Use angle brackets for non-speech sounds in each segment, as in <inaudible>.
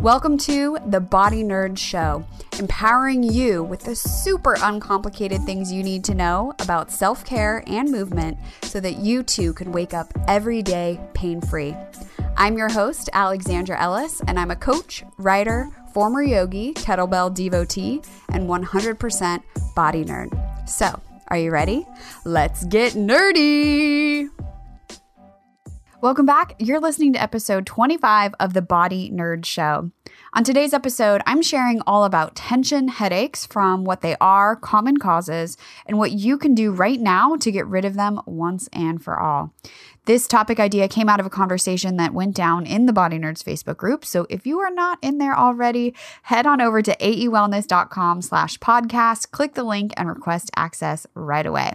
Welcome to the Body Nerd Show, empowering you with the super uncomplicated things you need to know about self care and movement so that you too can wake up every day pain free. I'm your host, Alexandra Ellis, and I'm a coach, writer, former yogi, kettlebell devotee, and 100% body nerd. So, are you ready? Let's get nerdy! Welcome back. You're listening to episode 25 of the Body Nerd Show. On today's episode, I'm sharing all about tension headaches from what they are, common causes, and what you can do right now to get rid of them once and for all. This topic idea came out of a conversation that went down in the Body Nerds Facebook group. So if you are not in there already, head on over to aewellness.com slash podcast, click the link and request access right away.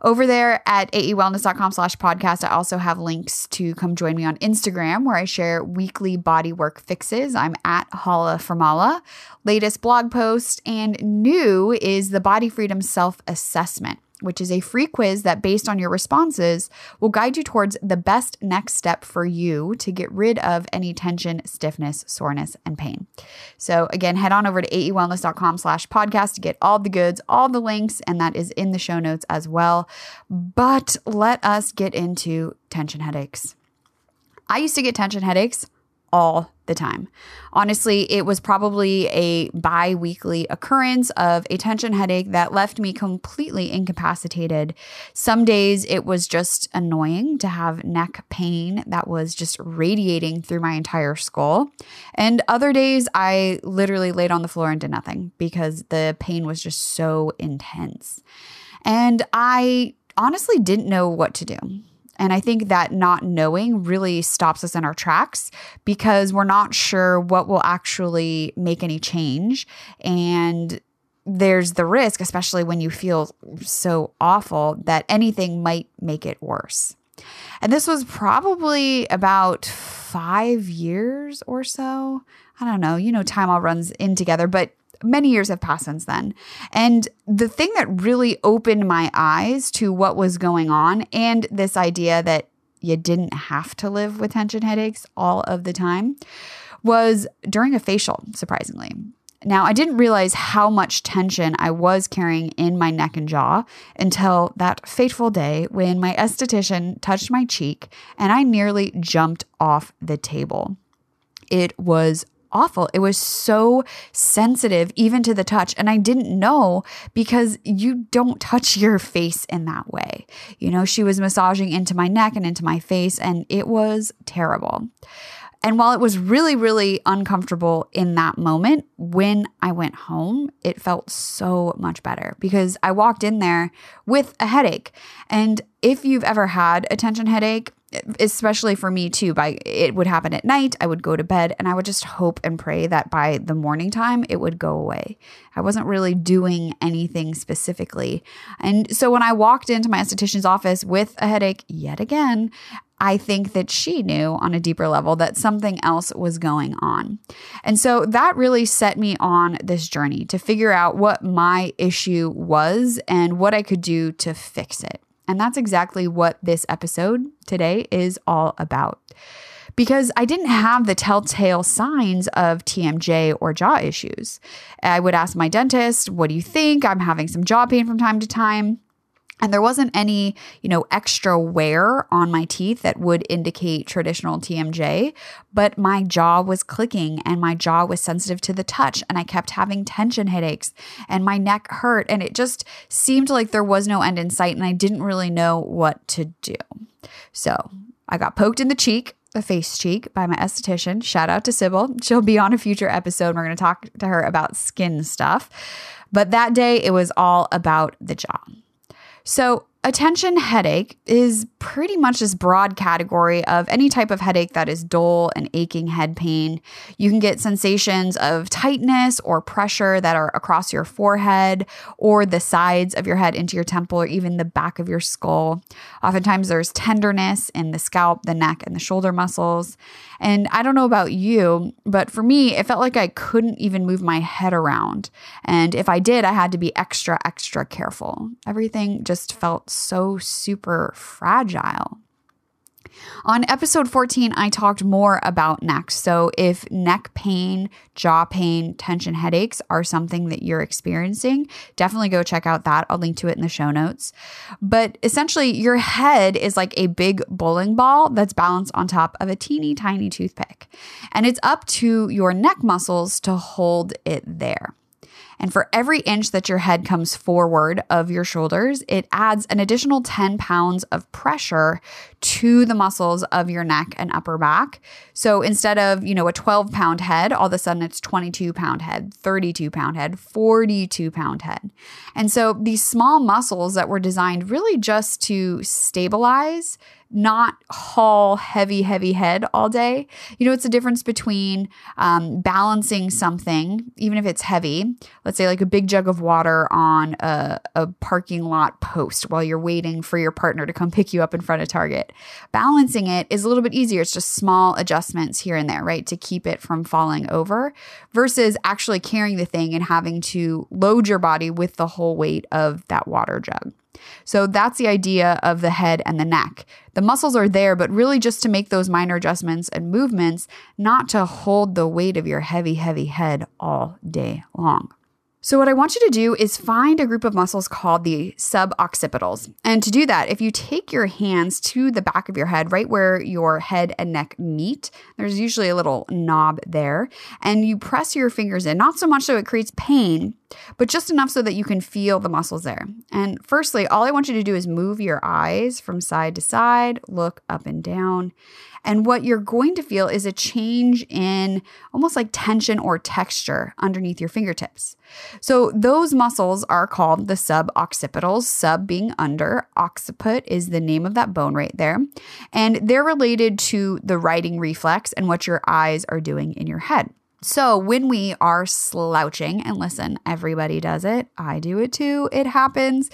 Over there at aewellness.com slash podcast, I also have links to come join me on Instagram where I share weekly body work fixes. I'm at hollaformala. Latest blog post and new is the Body Freedom Self Assessment which is a free quiz that, based on your responses, will guide you towards the best next step for you to get rid of any tension, stiffness, soreness, and pain. So again, head on over to aewellness.com slash podcast to get all the goods, all the links, and that is in the show notes as well. But let us get into tension headaches. I used to get tension headaches all the time. Honestly, it was probably a bi weekly occurrence of a tension headache that left me completely incapacitated. Some days it was just annoying to have neck pain that was just radiating through my entire skull. And other days I literally laid on the floor and did nothing because the pain was just so intense. And I honestly didn't know what to do. And I think that not knowing really stops us in our tracks because we're not sure what will actually make any change. And there's the risk, especially when you feel so awful, that anything might make it worse. And this was probably about five years or so. I don't know, you know, time all runs in together, but many years have passed since then. And the thing that really opened my eyes to what was going on and this idea that you didn't have to live with tension headaches all of the time was during a facial, surprisingly. Now, I didn't realize how much tension I was carrying in my neck and jaw until that fateful day when my esthetician touched my cheek and I nearly jumped off the table. It was awful. It was so sensitive, even to the touch. And I didn't know because you don't touch your face in that way. You know, she was massaging into my neck and into my face, and it was terrible. And while it was really, really uncomfortable in that moment, when I went home, it felt so much better because I walked in there with a headache. And if you've ever had a tension headache, especially for me too by it would happen at night i would go to bed and i would just hope and pray that by the morning time it would go away i wasn't really doing anything specifically and so when i walked into my esthetician's office with a headache yet again I think that she knew on a deeper level that something else was going on. And so that really set me on this journey to figure out what my issue was and what I could do to fix it. And that's exactly what this episode today is all about. Because I didn't have the telltale signs of TMJ or jaw issues. I would ask my dentist, What do you think? I'm having some jaw pain from time to time. And there wasn't any, you know, extra wear on my teeth that would indicate traditional TMJ, but my jaw was clicking and my jaw was sensitive to the touch and I kept having tension headaches and my neck hurt and it just seemed like there was no end in sight and I didn't really know what to do. So, I got poked in the cheek the face cheek by my esthetician. Shout out to Sybil. She'll be on a future episode. We're going to talk to her about skin stuff. But that day, it was all about the jaw. So, a tension headache is pretty much this broad category of any type of headache that is dull and aching head pain. You can get sensations of tightness or pressure that are across your forehead or the sides of your head into your temple or even the back of your skull. Oftentimes, there's tenderness in the scalp, the neck, and the shoulder muscles. And I don't know about you, but for me, it felt like I couldn't even move my head around. And if I did, I had to be extra, extra careful. Everything just felt so super fragile. On episode 14, I talked more about neck. So, if neck pain, jaw pain, tension headaches are something that you're experiencing, definitely go check out that. I'll link to it in the show notes. But essentially, your head is like a big bowling ball that's balanced on top of a teeny tiny toothpick. And it's up to your neck muscles to hold it there. And for every inch that your head comes forward of your shoulders, it adds an additional 10 pounds of pressure to the muscles of your neck and upper back. So instead of, you know, a 12 pound head, all of a sudden it's 22 pound head, 32 pound head, 42 pound head. And so these small muscles that were designed really just to stabilize not haul heavy, heavy head all day. You know, it's a difference between um, balancing something, even if it's heavy, let's say like a big jug of water on a, a parking lot post while you're waiting for your partner to come pick you up in front of Target. Balancing it is a little bit easier. It's just small adjustments here and there, right? To keep it from falling over versus actually carrying the thing and having to load your body with the whole weight of that water jug. So that's the idea of the head and the neck. The muscles are there, but really just to make those minor adjustments and movements, not to hold the weight of your heavy, heavy head all day long. So, what I want you to do is find a group of muscles called the suboccipitals. And to do that, if you take your hands to the back of your head, right where your head and neck meet, there's usually a little knob there, and you press your fingers in, not so much so it creates pain, but just enough so that you can feel the muscles there. And firstly, all I want you to do is move your eyes from side to side, look up and down. And what you're going to feel is a change in almost like tension or texture underneath your fingertips. So those muscles are called the suboccipitals, sub being under, occiput is the name of that bone right there. And they're related to the righting reflex and what your eyes are doing in your head. So, when we are slouching, and listen, everybody does it, I do it too, it happens.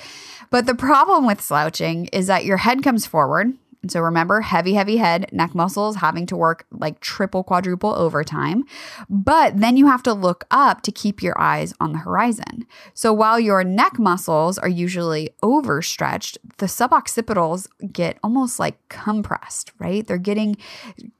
But the problem with slouching is that your head comes forward, and so remember, heavy, heavy head, neck muscles having to work like triple, quadruple overtime. But then you have to look up to keep your eyes on the horizon. So while your neck muscles are usually overstretched, the suboccipitals get almost like compressed, right? They're getting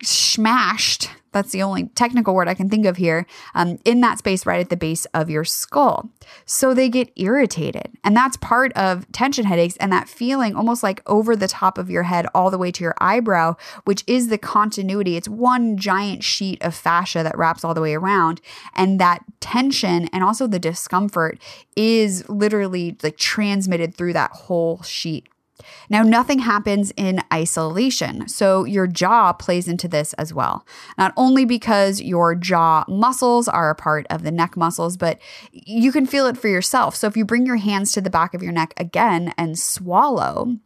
smashed that's the only technical word I can think of here, um, in that space right at the base of your skull. So they get irritated. And that's part of tension headaches and that feeling almost like over the top of your head, all the way to your eyebrow, which is the continuity. It's one giant sheet of fascia that wraps all the way around. And that tension and also the discomfort is literally like transmitted through that whole sheet. Now, nothing happens in isolation. So, your jaw plays into this as well. Not only because your jaw muscles are a part of the neck muscles, but you can feel it for yourself. So, if you bring your hands to the back of your neck again and swallow,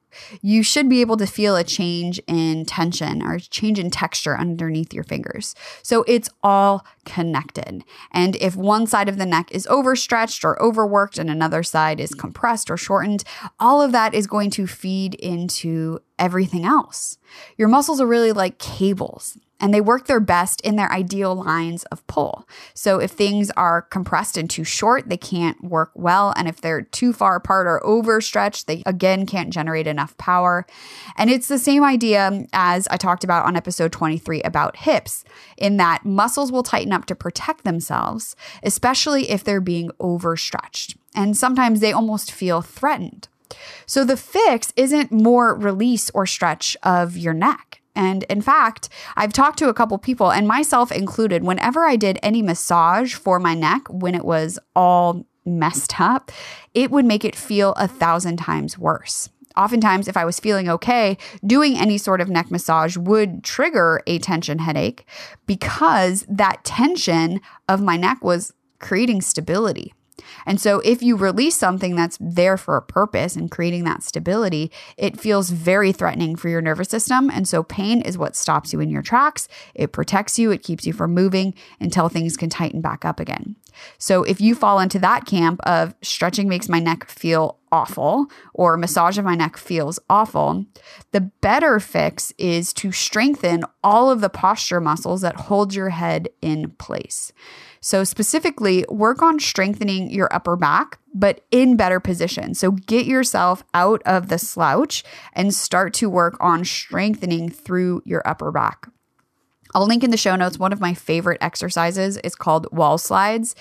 you should be able to feel a change in tension or change in texture underneath your fingers. So it's all connected. And if one side of the neck is overstretched or overworked and another side is compressed or shortened, all of that is going to feed into everything else. Your muscles are really like cables and they work their best in their ideal lines of pull. So if things are compressed and too short, they can't work well. And if they're too far apart or overstretched, they again can't generate enough power. And it's the same idea as I talked about on episode 23 about hips, in that muscles will tighten up to protect themselves, especially if they're being overstretched. And sometimes they almost feel threatened. So the fix isn't more release or stretch of your neck. And in fact, I've talked to a couple people, and myself included, whenever I did any massage for my neck when it was all messed up, it would make it feel a thousand times worse. Oftentimes, if I was feeling okay, doing any sort of neck massage would trigger a tension headache because that tension of my neck was creating stability. And so, if you release something that's there for a purpose and creating that stability, it feels very threatening for your nervous system. And so, pain is what stops you in your tracks. It protects you, it keeps you from moving until things can tighten back up again. So, if you fall into that camp of stretching makes my neck feel awful or massage of my neck feels awful, the better fix is to strengthen all of the posture muscles that hold your head in place. So, specifically, work on strengthening your upper back, but in better position. So, get yourself out of the slouch and start to work on strengthening through your upper back. I'll link in the show notes. One of my favorite exercises is called wall slides.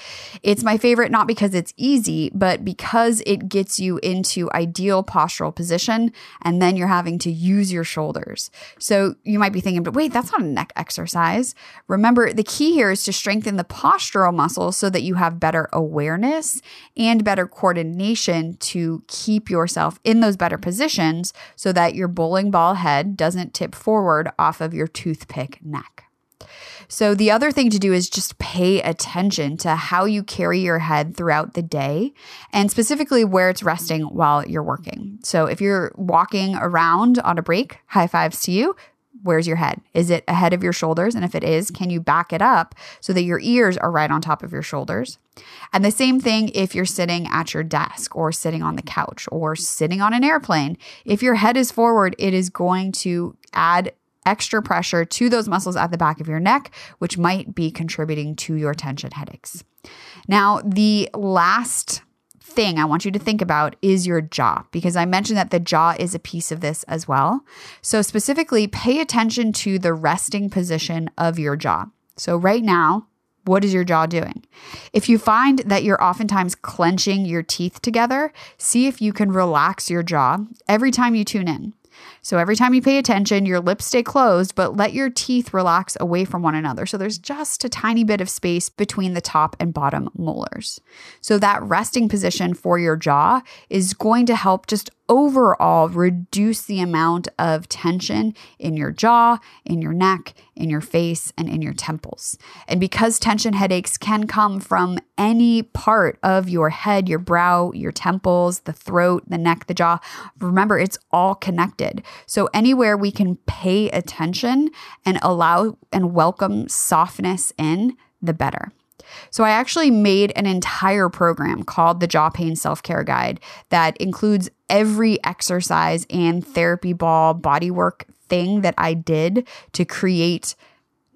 It's my favorite not because it's easy, but because it gets you into ideal postural position and then you're having to use your shoulders. So you might be thinking, but wait, that's not a neck exercise. Remember, the key here is to strengthen the postural muscles so that you have better awareness and better coordination to keep yourself in those better positions so that your bowling ball head doesn't tip forward off of your toothpick neck. So, the other thing to do is just pay attention to how you carry your head throughout the day and specifically where it's resting while you're working. So, if you're walking around on a break, high fives to you. Where's your head? Is it ahead of your shoulders? And if it is, can you back it up so that your ears are right on top of your shoulders? And the same thing if you're sitting at your desk or sitting on the couch or sitting on an airplane. If your head is forward, it is going to add extra pressure to those muscles at the back of your neck, which might be contributing to your tension headaches. Now, the last thing I want you to think about is your jaw, because I mentioned that the jaw is a piece of this as well. So, specifically, pay attention to the resting position of your jaw. So, right now, what is your jaw doing? If you find that you're oftentimes clenching your teeth together, see if you can relax your jaw every time you tune in. So every time you pay attention, your lips stay closed, but let your teeth relax away from one another. So there's just a tiny bit of space between the top and bottom molars. So that resting position for your jaw is going to help just overall reduce the amount of tension in your jaw, in your neck, in your face, and in your temples. And because tension headaches can come from any part of your head, your brow, your temples, the throat, the neck, the jaw, remember it's all connected. So anywhere we can pay attention and allow and welcome softness in, the better. So I actually made an entire program called the Jaw Pain Self Care Guide that includes every exercise and therapy ball bodywork thing that I did to create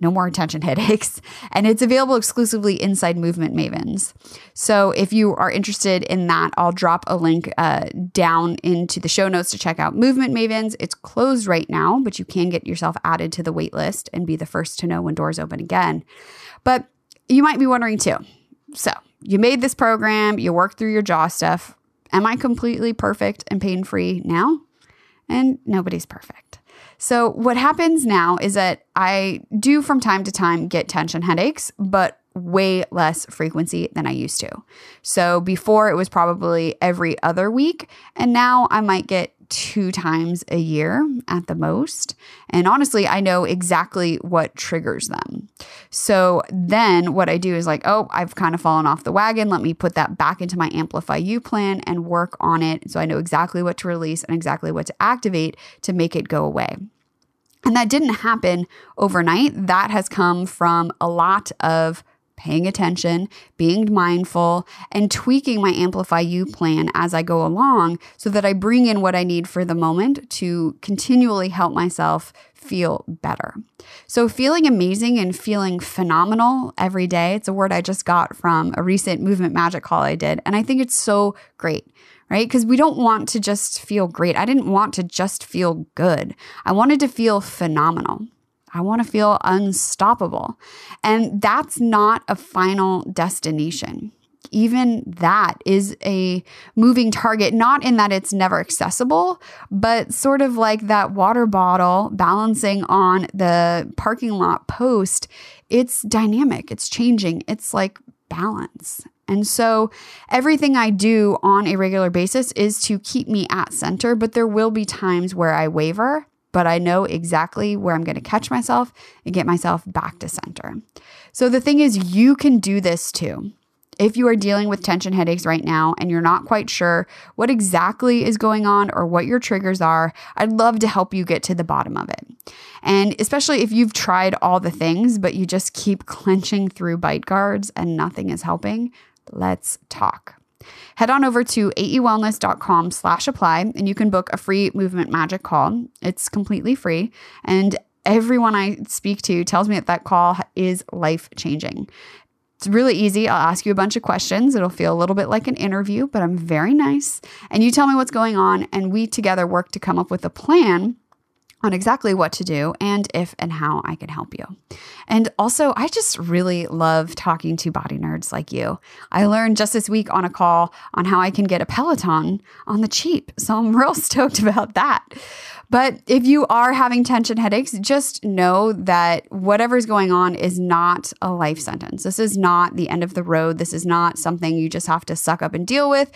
no more tension <laughs> headaches. And it's available exclusively inside Movement Mavens. So if you are interested in that, I'll drop a link uh, down into the show notes to check out Movement Mavens. It's closed right now, but you can get yourself added to the wait list and be the first to know when doors open again. But you might be wondering too. So, you made this program, you worked through your jaw stuff. Am I completely perfect and pain free now? And nobody's perfect. So, what happens now is that I do from time to time get tension headaches, but way less frequency than I used to. So, before it was probably every other week, and now I might get two times a year at the most. And honestly, I know exactly what triggers them. So then what I do is like, oh, I've kind of fallen off the wagon. Let me put that back into my Amplify You plan and work on it. So I know exactly what to release and exactly what to activate to make it go away. And that didn't happen overnight. That has come from a lot of paying attention, being mindful, and tweaking my Amplify You plan as I go along so that I bring in what I need for the moment to continually help myself feel better. So, feeling amazing and feeling phenomenal every day, it's a word I just got from a recent movement magic call I did. And I think it's so great right? Because we don't want to just feel great. I didn't want to just feel good. I wanted to feel phenomenal. I want to feel unstoppable. And that's not a final destination. Even that is a moving target, not in that it's never accessible, but sort of like that water bottle balancing on the parking lot post. It's dynamic, it's changing, it's like balance. And so everything I do on a regular basis is to keep me at center, but there will be times where I waver but I know exactly where I'm going to catch myself and get myself back to center. So the thing is, you can do this too. If you are dealing with tension headaches right now and you're not quite sure what exactly is going on or what your triggers are, I'd love to help you get to the bottom of it. And especially if you've tried all the things, but you just keep clenching through bite guards and nothing is helping, let's talk. Head on over to aewellness.com slash apply and you can book a free movement magic call. It's completely free. And everyone I speak to tells me that that call is life changing. It's really easy. I'll ask you a bunch of questions. It'll feel a little bit like an interview, but I'm very nice. And you tell me what's going on, and we together work to come up with a plan on exactly what to do and if and how I can help you. And also, I just really love talking to body nerds like you. I learned just this week on a call on how I can get a Peloton on the cheap. So I'm <laughs> real stoked about that. But if you are having tension headaches, just know that whatever's going on is not a life sentence. This is not the end of the road. This is not something you just have to suck up and deal with.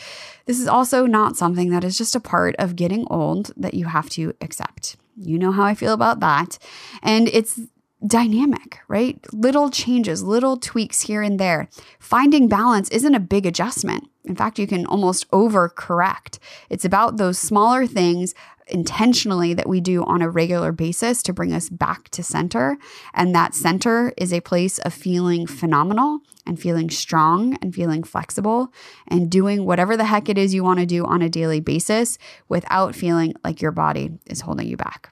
This is also not something that is just a part of getting old that you have to accept. You know how I feel about that. And it's dynamic, right? Little changes, little tweaks here and there. Finding balance isn't a big adjustment. In fact, you can almost overcorrect. It's about those smaller things intentionally that we do on a regular basis to bring us back to center. And that center is a place of feeling phenomenal and feeling strong and feeling flexible and doing whatever the heck it is you want to do on a daily basis without feeling like your body is holding you back.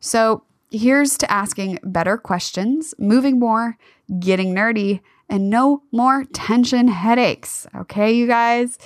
So, here's to asking better questions, moving more, getting nerdy, and no more tension headaches. Okay, you guys?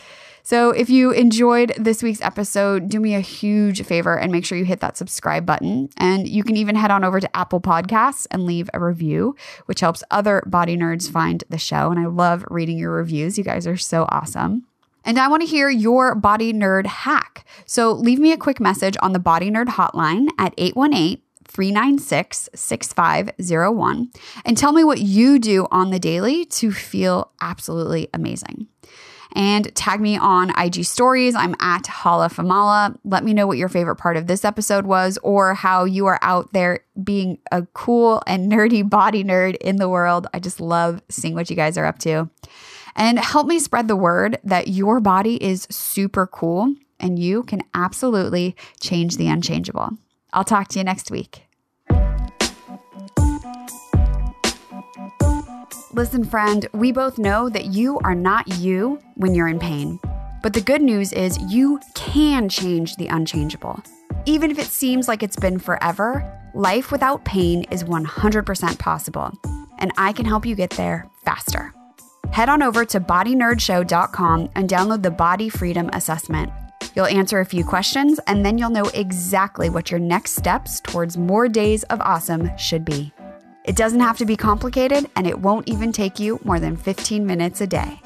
So, if you enjoyed this week's episode, do me a huge favor and make sure you hit that subscribe button. And you can even head on over to Apple Podcasts and leave a review, which helps other body nerds find the show. And I love reading your reviews. You guys are so awesome. And I want to hear your body nerd hack. So leave me a quick message on the body nerd hotline at 818 396 6501 and tell me what you do on the daily to feel absolutely amazing. And tag me on IG stories. I'm at hollaformala. Let me know what your favorite part of this episode was or how you are out there being a cool and nerdy body nerd in the world. I just love seeing what you guys are up to and help me spread the word that your body is super cool and you can absolutely change the unchangeable. I'll talk to you next week. Listen, friend, we both know that you are not you when you're in pain. But the good news is you can change the unchangeable. Even if it seems like it's been forever, life without pain is 100% possible. And I can help you get there faster head on over to bodynerdshow.com and download the Body Freedom Assessment. You'll answer a few questions, and then you'll know exactly what your next steps towards more days of awesome should be. It doesn't have to be complicated, and it won't even take you more than 15 minutes a day.